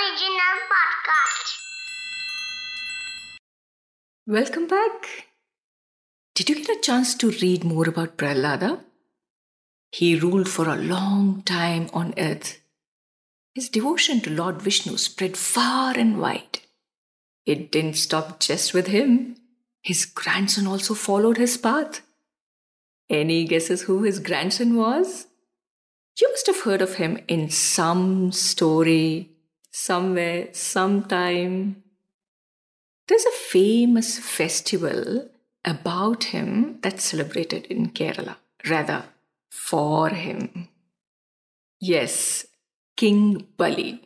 Original podcast. Welcome back. Did you get a chance to read more about Prahlada? He ruled for a long time on earth. His devotion to Lord Vishnu spread far and wide. It didn't stop just with him. His grandson also followed his path. Any guesses who his grandson was? You must have heard of him in some story, somewhere, sometime. There's a famous festival about him that's celebrated in Kerala, rather, for him. Yes, King Bali.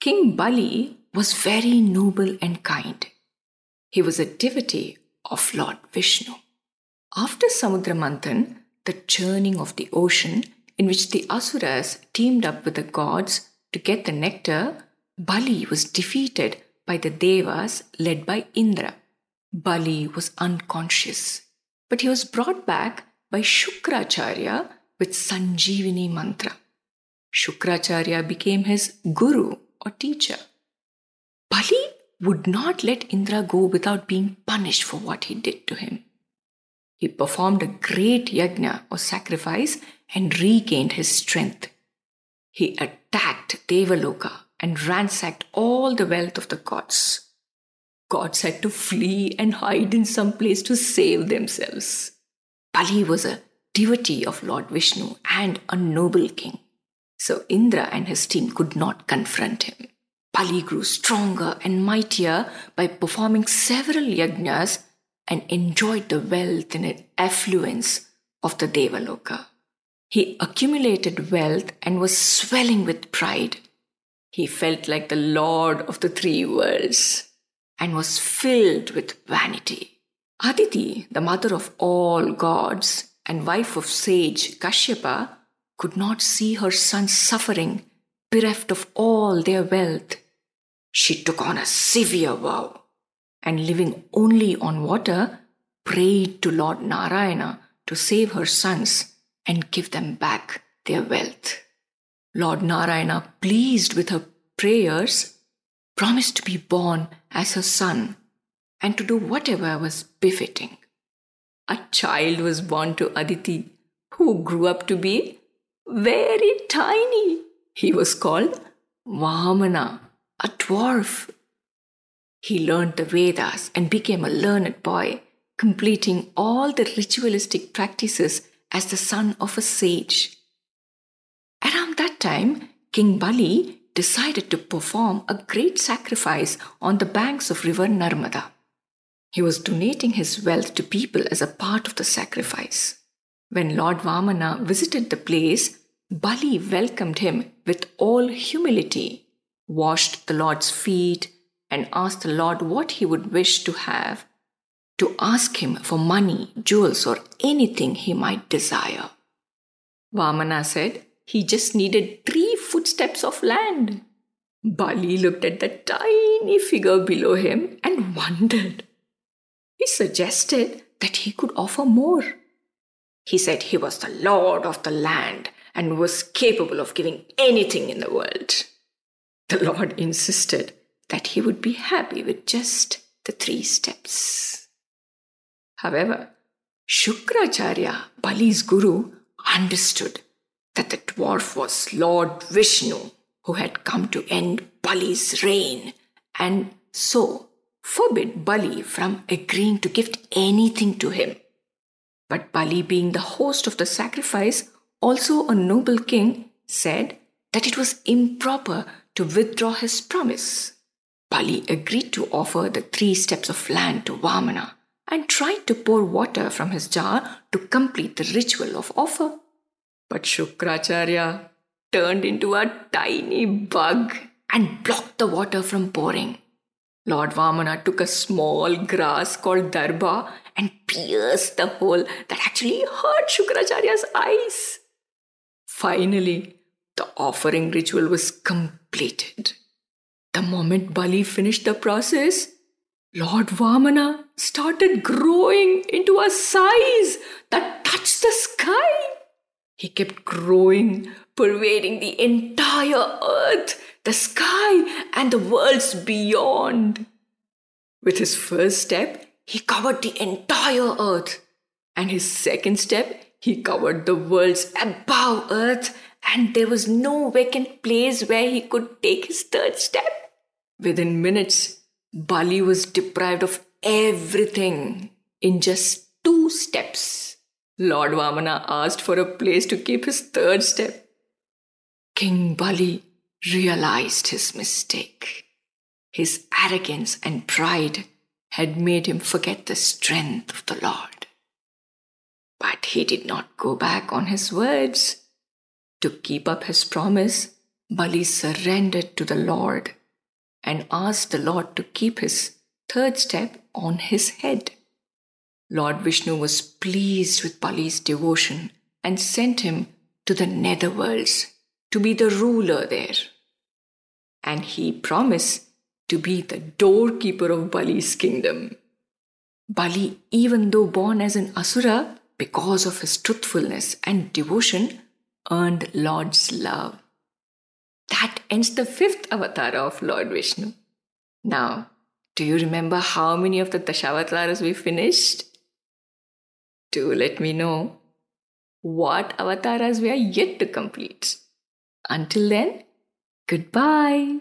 King Bali was very noble and kind. He was a devotee of Lord Vishnu. After Samudramanthan, the churning of the ocean, in which the Asuras teamed up with the gods to get the nectar, Bali was defeated by the Devas led by Indra. Bali was unconscious, but he was brought back by Shukracharya with Sanjeevani mantra. Shukracharya became his guru or teacher. Bali would not let Indra go without being punished for what he did to him. He performed a great yajna or sacrifice and regained his strength. He attacked Devaloka and ransacked all the wealth of the gods. Gods had to flee and hide in some place to save themselves. Bali was a devotee of Lord Vishnu and a noble king. So Indra and his team could not confront him. Bali grew stronger and mightier by performing several yajnas and enjoyed the wealth and affluence of the Devaloka. He accumulated wealth and was swelling with pride. He felt like the lord of the three worlds and was filled with vanity. Aditi, the mother of all gods and wife of sage Kashyapa, could not see her son suffering, bereft of all their wealth. She took on a severe vow and, living only on water, prayed to Lord Narayana to save her sons and give them back their wealth. Lord Narayana, pleased with her prayers, promised to be born as her son and to do whatever was befitting. A child was born to Aditi, who grew up to be very tiny. He was called Vamana, a dwarf. He learned the Vedas and became a learned boy, completing all the ritualistic practices as the son of a sage. Around that time, King Bali decided to perform a great sacrifice on the banks of river Narmada. He was donating his wealth to people as a part of the sacrifice. When Lord Vamana visited the place, Bali welcomed him with all humility, washed the Lord's feet, and asked the Lord what he would wish to have, to ask him for money, jewels, or anything he might desire. Vamana said he just needed three footsteps of land. Bali looked at the tiny figure below him and wondered. He suggested that he could offer more. He said he was the lord of the land and was capable of giving anything in the world. The Lord insisted that he would be happy with just the three steps. However, Shukracharya, Bali's guru, understood that the dwarf was Lord Vishnu, who had come to end Bali's reign and so forbid Bali from agreeing to gift anything to him. But Bali, being the host of the sacrifice, also a noble king, said that it was improper to withdraw his promise. Bali agreed to offer the three steps of land to Vamana and tried to pour water from his jar to complete the ritual of offer. But Shukracharya turned into a tiny bug and blocked the water from pouring. Lord Vamana took a small grass called darba and pierced the hole that actually hurt Shukracharya's eyes. Finally, the offering ritual was completed. The moment Bali finished the process, Lord Vamana started growing into a size that touched the sky. He kept growing, pervading the entire earth, the sky, and the worlds beyond. With his first step, he covered the entire earth. And his second step, he covered the worlds above earth, and there was no vacant place where he could take his third step. Within minutes, Bali was deprived of everything in just two steps. Lord Vamana asked for a place to keep his third step. King Bali realized his mistake. His arrogance and pride had made him forget the strength of the Lord. But he did not go back on his words. To keep up his promise, Bali surrendered to the Lord and asked the Lord to keep his third step on his head. Lord Vishnu was pleased with Bali's devotion and sent him to the netherworlds to be the ruler there. And he promised to be the doorkeeper of Bali's kingdom. Bali, even though born as an Asura, because of his truthfulness and devotion, earned Lord's love. That ends the fifth avatar of Lord Vishnu. Now, do you remember how many of the Dashavataras we finished? Do let me know what avatars we are yet to complete. Until then, goodbye.